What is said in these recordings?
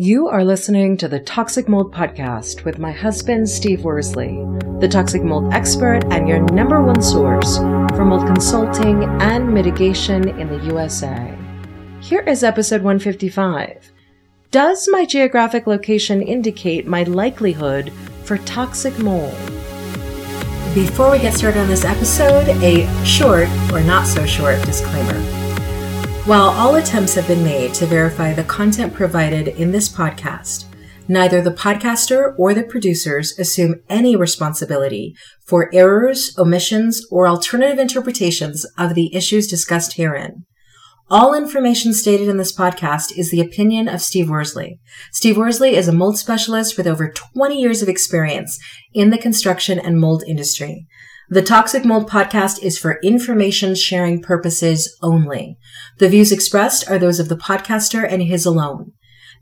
You are listening to the Toxic Mold Podcast with my husband, Steve Worsley, the toxic mold expert and your number one source for mold consulting and mitigation in the USA. Here is episode 155. Does my geographic location indicate my likelihood for toxic mold? Before we get started on this episode, a short or not so short disclaimer. While all attempts have been made to verify the content provided in this podcast, neither the podcaster or the producers assume any responsibility for errors, omissions, or alternative interpretations of the issues discussed herein. All information stated in this podcast is the opinion of Steve Worsley. Steve Worsley is a mold specialist with over 20 years of experience in the construction and mold industry. The Toxic Mold podcast is for information sharing purposes only. The views expressed are those of the podcaster and his alone.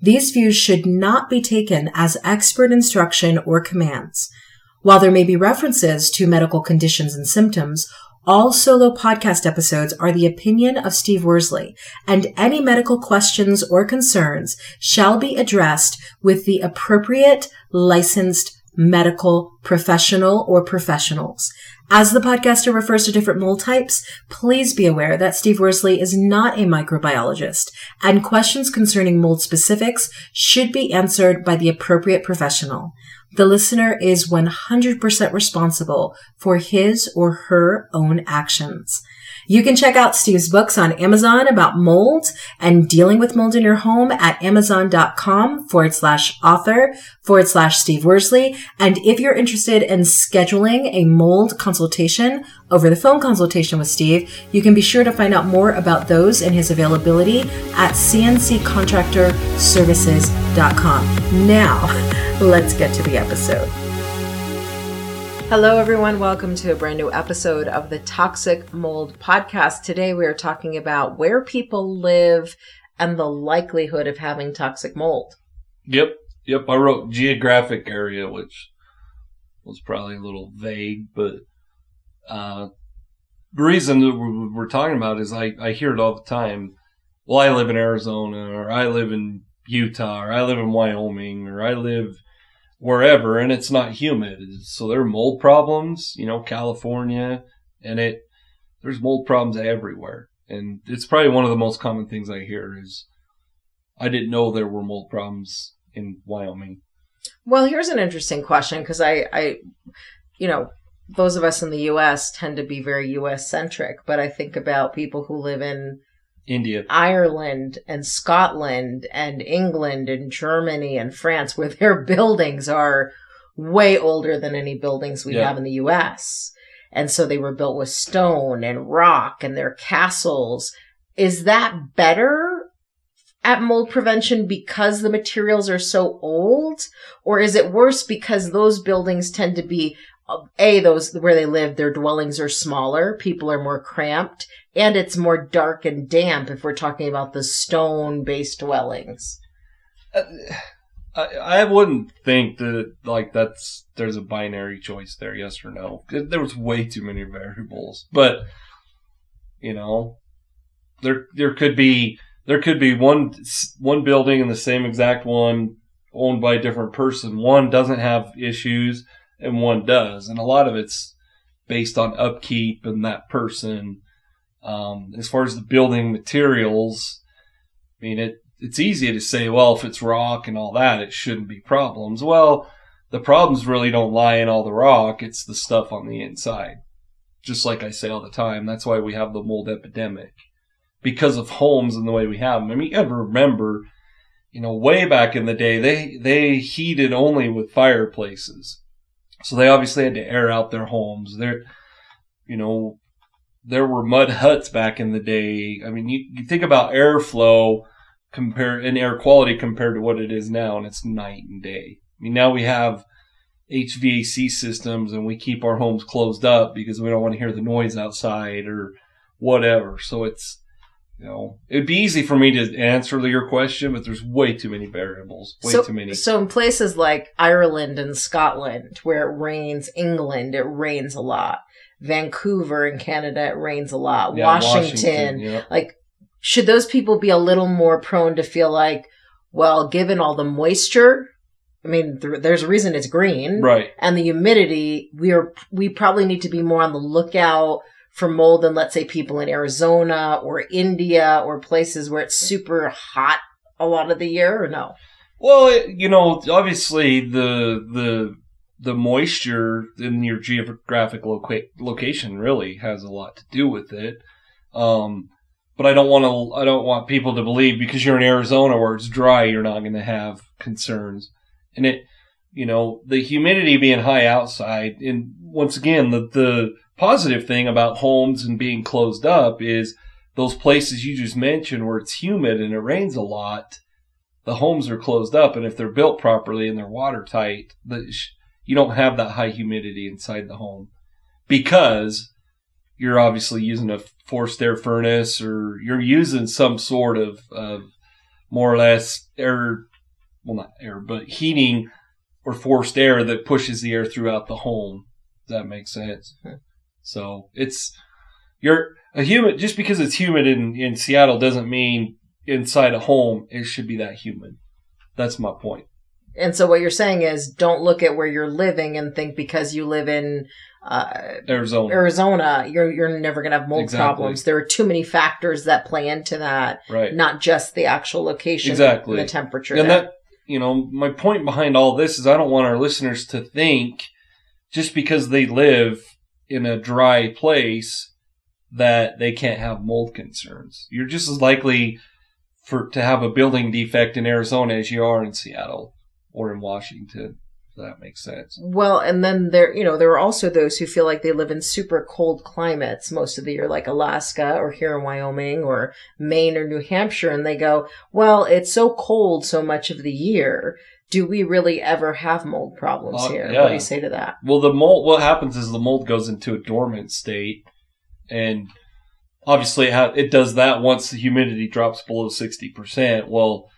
These views should not be taken as expert instruction or commands. While there may be references to medical conditions and symptoms, all solo podcast episodes are the opinion of Steve Worsley, and any medical questions or concerns shall be addressed with the appropriate licensed medical professional or professionals. As the podcaster refers to different mold types, please be aware that Steve Worsley is not a microbiologist, and questions concerning mold specifics should be answered by the appropriate professional. The listener is 100% responsible for his or her own actions. You can check out Steve's books on Amazon about mold and dealing with mold in your home at amazon.com forward slash author forward slash Steve Worsley. And if you're interested in scheduling a mold consultation over the phone consultation with Steve, you can be sure to find out more about those and his availability at cnccontractorservices.com. Now, let's get to the episode. Hello, everyone. Welcome to a brand new episode of the Toxic Mold Podcast. Today, we are talking about where people live and the likelihood of having toxic mold. Yep. Yep. I wrote geographic area, which was probably a little vague, but uh, the reason that we're, we're talking about is I, I hear it all the time. Well, I live in Arizona, or I live in Utah, or I live in Wyoming, or I live wherever and it's not humid. So there are mold problems, you know, California and it, there's mold problems everywhere. And it's probably one of the most common things I hear is I didn't know there were mold problems in Wyoming. Well, here's an interesting question because I, I, you know, those of us in the U.S. tend to be very U.S. centric, but I think about people who live in India, Ireland, and Scotland, and England, and Germany, and France, where their buildings are way older than any buildings we yeah. have in the US. And so they were built with stone and rock and their castles. Is that better at mold prevention because the materials are so old? Or is it worse because those buildings tend to be a those where they live their dwellings are smaller people are more cramped and it's more dark and damp if we're talking about the stone based dwellings. Uh, I, I wouldn't think that like that's there's a binary choice there yes or no. There was way too many variables but you know there there could be there could be one one building in the same exact one owned by a different person. One doesn't have issues and one does. And a lot of it's based on upkeep and that person. Um, as far as the building materials, I mean, it, it's easy to say, well, if it's rock and all that, it shouldn't be problems. Well, the problems really don't lie in all the rock. It's the stuff on the inside. Just like I say all the time, that's why we have the mold epidemic because of homes and the way we have them. I mean, you gotta remember, you know, way back in the day, they, they heated only with fireplaces. So they obviously had to air out their homes. There, you know, there were mud huts back in the day. I mean, you, you think about airflow compare and air quality compared to what it is now, and it's night and day. I mean, now we have HVAC systems and we keep our homes closed up because we don't want to hear the noise outside or whatever. So it's, you know, it'd be easy for me to answer your question, but there's way too many variables. Way so, too many. So in places like Ireland and Scotland, where it rains, England, it rains a lot. Vancouver in Canada, it rains a lot. Yeah, Washington, Washington yeah. like, should those people be a little more prone to feel like, Well, given all the moisture, I mean, th- there's a reason it's green. Right. And the humidity, we are, we probably need to be more on the lookout for mold than let's say people in Arizona or India or places where it's super hot a lot of the year or no? Well, you know, obviously the the the moisture in your geographic loca- location really has a lot to do with it. Um, but I don't want to. I don't want people to believe because you're in Arizona where it's dry, you're not going to have concerns. And it, you know, the humidity being high outside, and once again, the the positive thing about homes and being closed up is those places you just mentioned where it's humid and it rains a lot. The homes are closed up, and if they're built properly and they're watertight, you don't have that high humidity inside the home because you're obviously using a forced air furnace or you're using some sort of, of more or less air, well, not air, but heating or forced air that pushes the air throughout the home. Does that make sense? So it's, you're a humid, just because it's humid in, in Seattle doesn't mean inside a home it should be that humid. That's my point. And so what you're saying is don't look at where you're living and think because you live in uh, Arizona. Arizona, you're you're never going to have mold Exactly. problems. There are too many factors that play into that, Right. not just the actual location Exactly. and the temperature. and there. that you know my point behind all this is i don't want our listeners to think just because they live in a dry place that they can't have mold concerns. You're just as likely for to have a building defect in arizona as you are in seattle or in washington that makes sense Well, and then there, you know, there are also those who feel like they live in super cold climates most of the year, like Alaska or here in Wyoming or Maine or New Hampshire. And they go, well, it's so cold so much of the year. Do we really ever have mold problems Uh, here? yeah. What do you say to that? Well, the mold. What happens is the mold goes into a dormant state, and obviously it, it does that once the humidity drops below sixty percent. Well,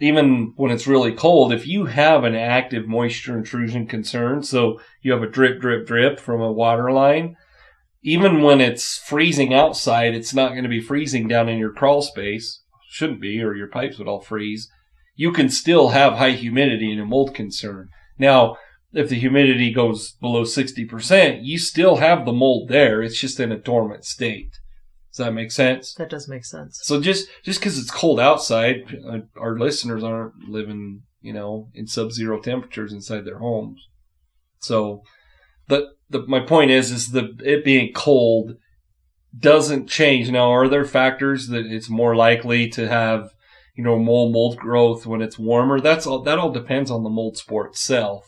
even when it's really cold, if you have an active moisture intrusion concern, so you have a drip, drip, drip from a water line, even when it's freezing outside, it's not going to be freezing down in your crawl space. Shouldn't be, or your pipes would all freeze. You can still have high humidity and a mold concern. Now, if the humidity goes below 60%, you still have the mold there. It's just in a dormant state. Does that make sense? That does make sense. So just just because it's cold outside, uh, our listeners aren't living, you know, in sub-zero temperatures inside their homes. So the the my point is is the it being cold doesn't change. Now, are there factors that it's more likely to have, you know, mold mold growth when it's warmer? That's all. That all depends on the mold spore itself.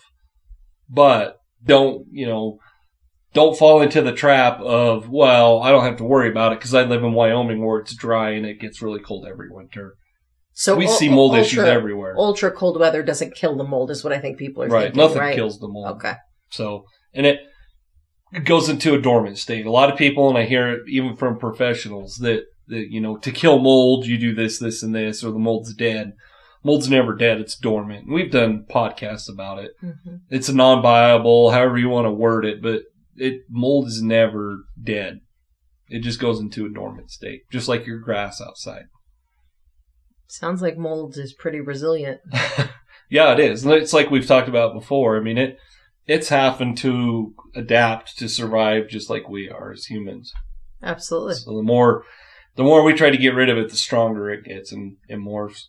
But don't you know? Don't fall into the trap of well, I don't have to worry about it because I live in Wyoming where it's dry and it gets really cold every winter. So we ul- see mold ultra, issues everywhere. Ultra cold weather doesn't kill the mold, is what I think people are saying. right, thinking. nothing right? kills the mold. Okay. So, and it goes into a dormant state. A lot of people, and I hear it even from professionals, that, that, you know, to kill mold, you do this, this, and this, or the mold's dead. Mold's never dead, it's dormant. We've done podcasts about it. hmm It's non viable, however you want to word it, but it mold is never dead. It just goes into a dormant state, just like your grass outside. Sounds like mold is pretty resilient. yeah, it is. It's like we've talked about before. I mean, it it's having to adapt to survive just like we are as humans. Absolutely. So the more the more we try to get rid of it, the stronger it gets and, and morphs.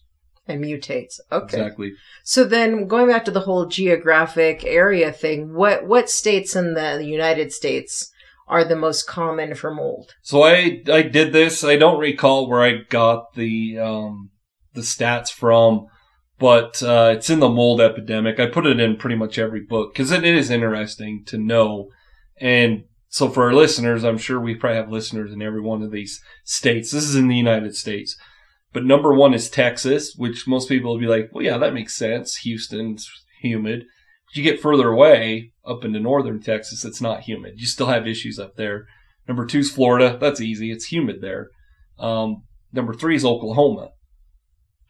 And mutates. Okay. Exactly. So then going back to the whole geographic area thing, what what states in the, United States are the most common for mold? So I I did this. I don't recall where I got the um the stats from, but uh, it's in the mold epidemic. I put it in pretty much every book because it is interesting to know. And so for our listeners, I'm sure we probably have listeners in every one of these states. This is in the United States. But number one is Texas, which most people will be like, well, yeah, that makes sense. Houston's humid. But you get further away, up into northern Texas, it's not humid. You still have issues up there. Number two is Florida. That's easy. It's humid there. Um, number three is Oklahoma.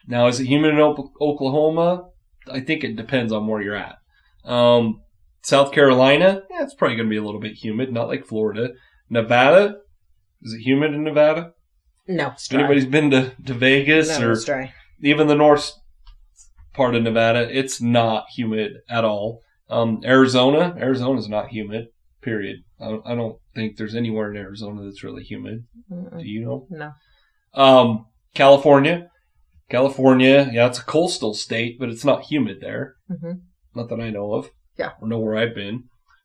Now, is it humid in Oklahoma? I think it depends on where you're at. Um, South Carolina, yeah, it's probably going to be a little bit humid, not like Florida. Nevada, is it humid in Nevada? No, anybody's been to, to Vegas no, or even the North part of Nevada, it's not humid at all. Um, Arizona, Arizona's not humid. Period. I don't, I don't think there's anywhere in Arizona that's really humid. Mm-mm. Do you know? No. Um, California, California, yeah, it's a coastal state, but it's not humid there. Mhm. Not that I know of. Yeah. Or know where I've been.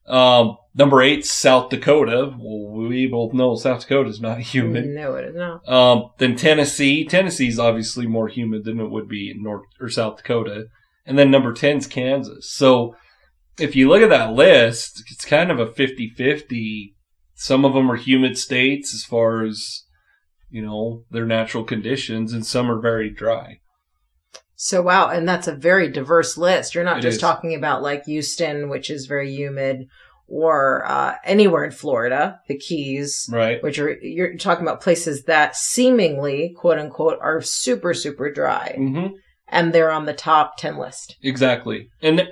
Um, number eight, South Dakota. Well, we both know South Dakota is not humid. No, it is not. Um, then Tennessee. Tennessee's obviously more humid than it would be in North or South Dakota. And then number 10 is Kansas. So if you look at that list, it's kind of a 50-50. Some of them are humid states as far as, you know, their natural conditions, and some are very dry. So wow, and that's a very diverse list. You're not It just is. talking about like Houston, which is very humid, or uh, anywhere in Florida, the Keys, Right. which are you're talking about places that seemingly, quote unquote, are super super dry, hmm and they're on the top ten list. Exactly. And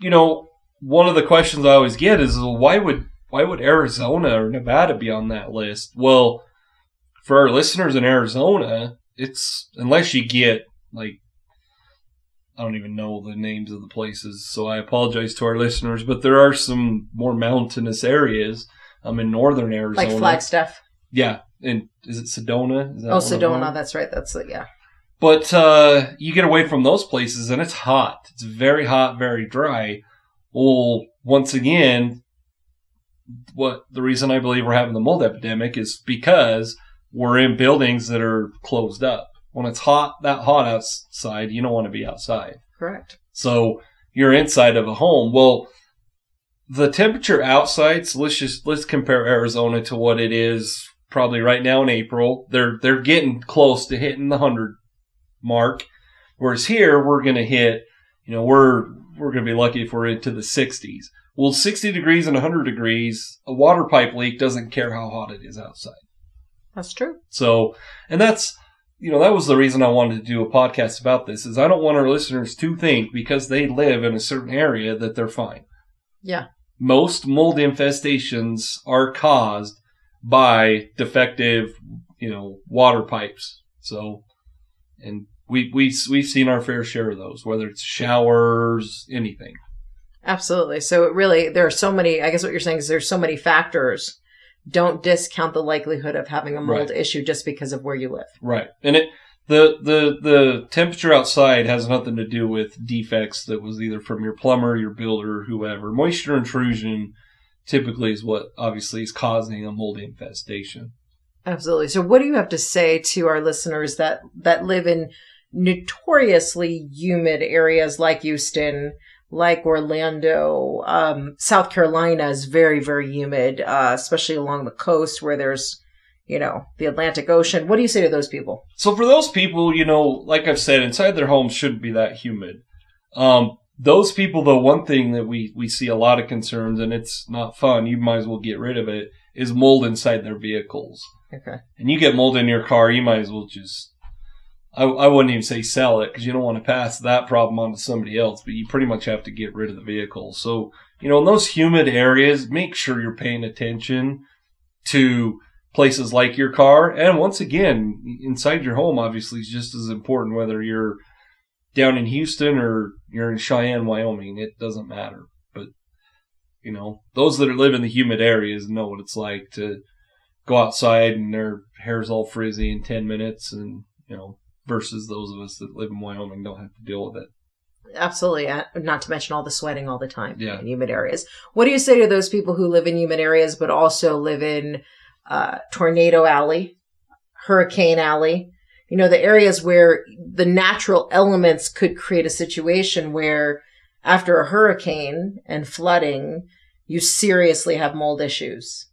you know, one of the questions I always get is well, why would why would Arizona or Nevada be on that list? Well, for our listeners in Arizona, it's unless you get like I don't even know the names of the places, so I apologize to our listeners, but there are some more mountainous areas um in northern Arizona. Like Flagstaff. Yeah. And is it Sedona? Is that Oh? Sedona. That's right. That's it. Yeah. But uh, you get away from those places and it's hot. It's very hot, very dry. Well, once again, what the reason I believe we're having the mold epidemic is because we're in buildings that are closed up. When it's hot, that hot outside, you don't want to be outside. Correct. So you're inside of a home. Well, the temperature outside, so let's just let's compare Arizona to what it is probably right now in April. They're they're getting close to hitting the hundred mark. Whereas here we're gonna hit, you know, we're we're gonna be lucky if we're into the sixties. Well, sixty degrees and hundred degrees, a water pipe leak doesn't care how hot it is outside. That's true. So, and that's, you know, that was the reason I wanted to do a podcast about this is I don't want our listeners to think because they live in a certain area that they're fine. Yeah. Most mold infestations are caused by defective, you know, water pipes. So, and we, we, we've seen our fair share of those, whether it's showers, anything. Absolutely. So it really, there are so many, I guess what you're saying is there's so many factors. Don't discount the likelihood of having a mold Right. issue just because of where you live. Right. And it the the the temperature outside has nothing to do with defects that was either from your plumber, your builder, whoever. Moisture intrusion typically is what obviously is causing a mold infestation. Absolutely. So what do you have to say to our listeners that, that live in notoriously humid areas like Houston, like Orlando, um, South Carolina is very, very humid, uh, especially along the coast where there's, you know, the Atlantic Ocean. What do you say to those people? So for those people, you know, like I've said, inside their homes shouldn't be that humid. Um, those people, though, one thing that we, we see a lot of concerns, and it's not fun, you might as well get rid of it, is mold inside their vehicles. Okay. and you get mold in your car, you might as well just. I, I wouldn't even say sell it because you don't want to pass that problem on to somebody else, but you pretty much have to get rid of the vehicle. So, you know, in those humid areas, make sure you're paying attention to places like your car. And once again, inside your home, obviously, is just as important whether you're down in Houston or you're in Cheyenne, Wyoming. It doesn't matter. But, you know, those that live in the humid areas know what it's like to go outside and their hair's all frizzy in 10 minutes and, you know, versus those of us that live in Wyoming don't have to deal with it. Absolutely. Not to mention all the sweating all the time Yeah. in humid areas. What do you say to those people who live in humid areas but also live in uh, Tornado Alley, Hurricane Alley? You know, the areas where the natural elements could create a situation where after a hurricane and flooding, you seriously have mold issues.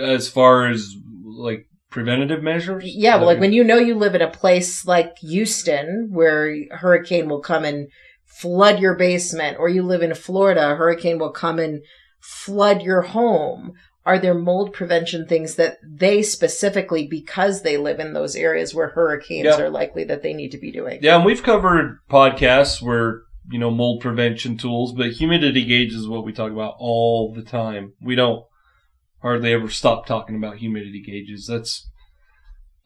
As far as like preventative measures? Yeah, well, like when you know you live in a place like Houston where a hurricane will come and flood your basement, or you live in Florida, a hurricane will come and flood your home. Are there mold prevention things that they specifically, because they live in those areas where hurricanes Yeah. are likely that they need to be doing? Yeah, and we've covered podcasts where, you know, mold prevention tools, but humidity gauge is what we talk about all the time. We don't hardly ever stop talking about humidity gauges. That's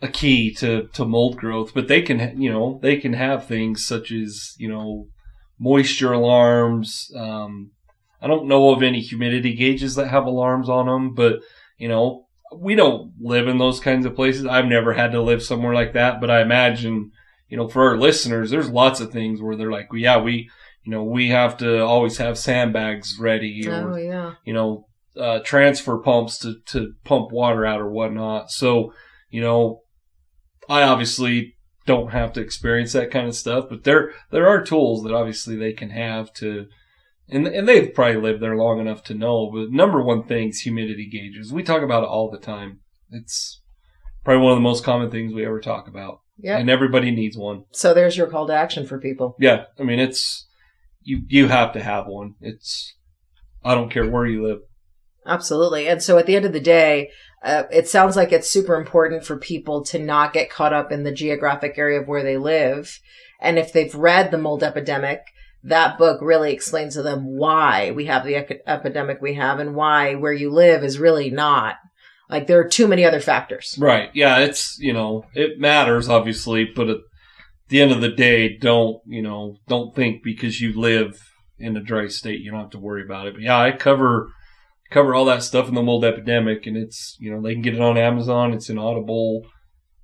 a key to, to mold growth, but they can, you know, they can have things such as, you know, moisture alarms. Um, I don't know of any humidity gauges that have alarms on them, but, you know, we don't live in those kinds of places. I've never had to live somewhere like that, but I imagine, you know, for our listeners, there's lots of things where they're like, well, yeah, we, you know, we have to always have sandbags ready or, Oh yeah. you know, uh, transfer pumps to, to pump water out or whatnot. So, you know, I obviously don't have to experience that kind of stuff, but there, there are tools that obviously they can have to, and, and they've probably lived there long enough to know, but number one thing is humidity gauges. We talk about it all the time. It's probably one of the most common things we ever talk about. Yeah. And everybody needs one. So there's your call to action for people. Yeah. I mean, it's, you, you have to have one. It's, I don't care where you live. Absolutely. And so at the end of the day, uh, it sounds like it's super important for people to not get caught up in the geographic area of where they live. And if they've read The Mold Epidemic, that book really explains to them why we have the ec- epidemic we have and why where you live is really not. Like there are too many other factors. Right. Yeah. It's, you know, it matters obviously, but at the end of the day, don't, you know, don't think because you live in a dry state, you don't have to worry about it. But yeah, I cover, cover all that stuff in the mold epidemic and it's, you know, they can get it on Amazon. It's in Audible,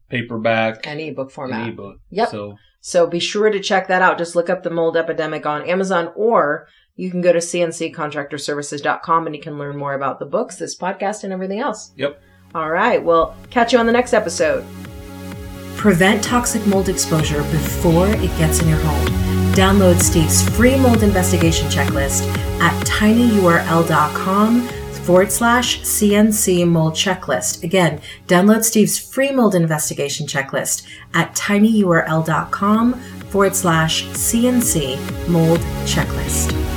paperback, And ebook format. and ebook. Yep. So So be sure to check that out. Just look up the mold epidemic on Amazon or you can go to cnccontractorservices.com and you can learn more about the books, this podcast, and everything else. Yep. All right. Well, catch you on the next episode. Prevent toxic mold exposure before it gets in your home. Download Steve's free mold investigation checklist at tinyurl.com forward slash CNC mold checklist. Again, download Steve's free mold investigation checklist at tinyurl.com forward slash CNC mold checklist.